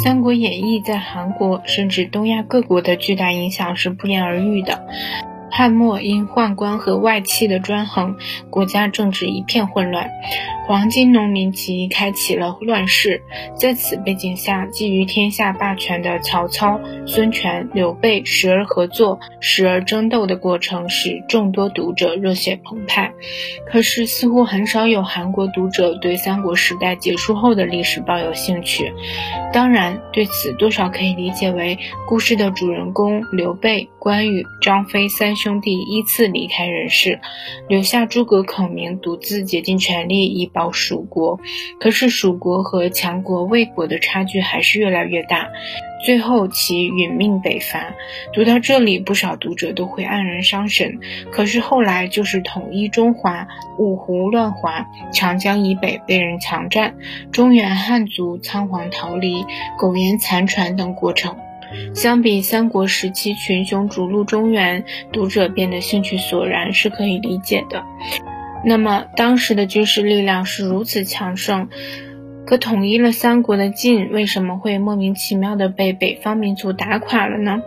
《三国演义》在韩国甚至东亚各国的巨大影响是不言而喻的。汉末因宦官和外戚的专横，国家政治一片混乱。黄巾农民起义开启了乱世，在此背景下，觊觎天下霸权的曹操、孙权、刘备时而合作，时而争斗的过程，使众多读者热血澎湃。可是，似乎很少有韩国读者对三国时代结束后的历史抱有兴趣。当然，对此多少可以理解为故事的主人公刘备、关羽、张飞三兄兄弟依次离开人世，留下诸葛孔明独自竭尽全力以保。蜀国，可是蜀国和强国魏国的差距还是越来越大，最后其殒命北伐。读到这里，不少读者都会黯然伤神。可是后来就是统一中华，五胡乱华，长江以北被人强占，中原汉族仓皇逃离，苟延残喘等过程。相比三国时期群雄逐鹿中原，读者变得兴趣索然，是可以理解的。那么，当时的军事力量是如此强盛，可统一了三国的晋为什么会莫名其妙的被北方民族打垮了呢？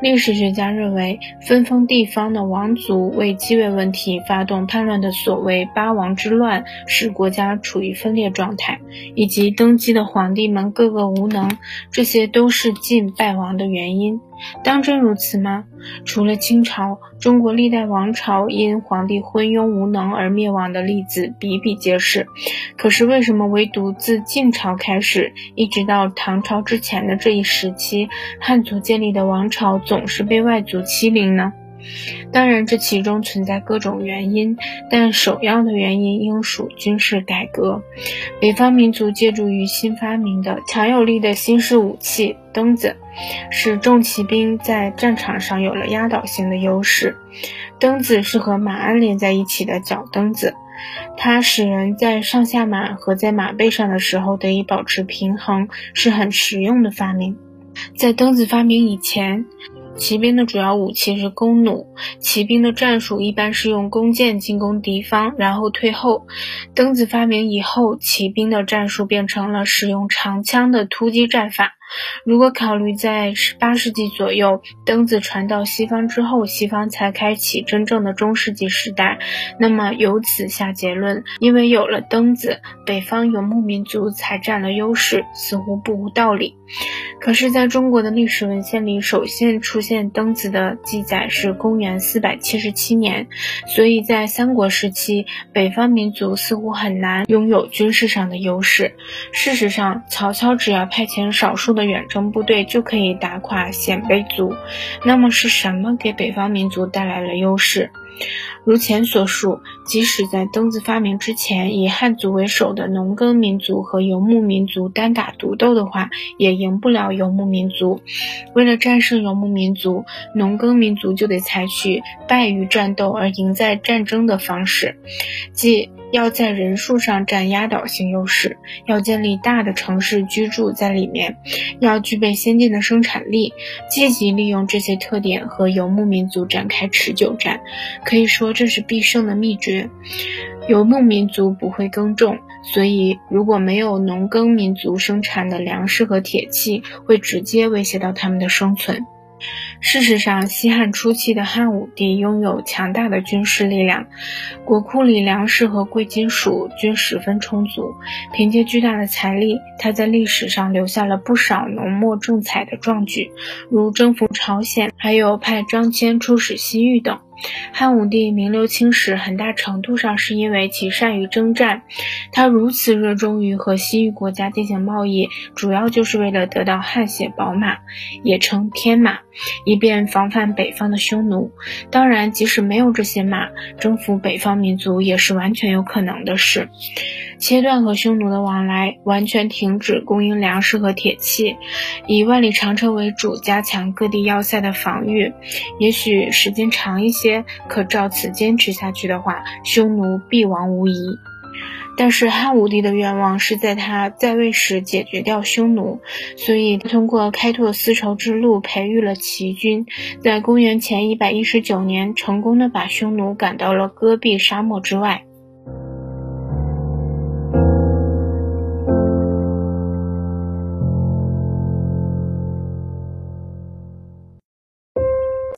历史学家认为，分封地方的王族为继位问题发动叛乱的所谓八王之乱，使国家处于分裂状态，以及登基的皇帝们个个无能，这些都是晋败亡的原因。当真如此吗？除了清朝，中国历代王朝因皇帝昏庸无能而灭亡的例子比比皆是。可是为什么唯独自晋朝开始，一直到唐朝之前的这一时期，汉族建立的王王朝总是被外族欺凌呢？当然，这其中存在各种原因，但首要的原因应属军事改革。北方民族借助于新发明的强有力的新式武器蹬子，使重骑兵在战场上有了压倒性的优势。蹬子是和马鞍连在一起的脚蹬子，它使人在上下马和在马背上的时候得以保持平衡，是很实用的发明。在蹬子发明以前，骑兵的主要武器是弓弩，骑兵的战术一般是用弓箭进攻敌方，然后退后。蹬子发明以后，骑兵的战术变成了使用长枪的突击战法。如果考虑在十八世纪左右蹬子传到西方之后，西方才开启真正的中世纪时代，那么由此下结论，因为有了蹬子，北方游牧民族才占了优势，似乎不无道理。可是，在中国的历史文献里，首先出现蹬子的记载是公元四百七十七年，所以在三国时期，北方民族似乎很难拥有军事上的优势。事实上，曹操只要派遣少数的远征部队就可以打垮鲜卑族，那么是什么给北方民族带来了优势？如前所述，即使在灯子发明之前，以汉族为首的农耕民族和游牧民族单打独斗的话，也赢不了游牧民族。为了战胜游牧民族，农耕民族就得采取败于战斗而赢在战争的方式，即。要在人数上占压倒性优势，要建立大的城市居住在里面，要具备先进的生产力，积极利用这些特点和游牧民族展开持久战，可以说这是必胜的秘诀。游牧民族不会耕种，所以如果没有农耕民族生产的粮食和铁器，会直接威胁到他们的生存。事实上，西汉初期的汉武帝拥有强大的军事力量，国库里粮食和贵金属均十分充足。凭借巨大的财力，他在历史上留下了不少浓墨重彩的壮举，如征服朝鲜，还有派张骞出使西域等。汉武帝名留青史，很大程度上是因为其善于征战。他如此热衷于和西域国家进行贸易，主要就是为了得到汗血宝马，也称天马，以便防范北方的匈奴。当然，即使没有这些马，征服北方民族也是完全有可能的事。切断和匈奴的往来，完全停止供应粮食和铁器，以万里长城为主，加强各地要塞的防御。也许时间长一些，可照此坚持下去的话，匈奴必亡无疑。但是汉武帝的愿望是在他在位时解决掉匈奴，所以通过开拓丝绸之路，培育了齐军，在公元前一百一十九年，成功的把匈奴赶到了戈壁沙漠之外。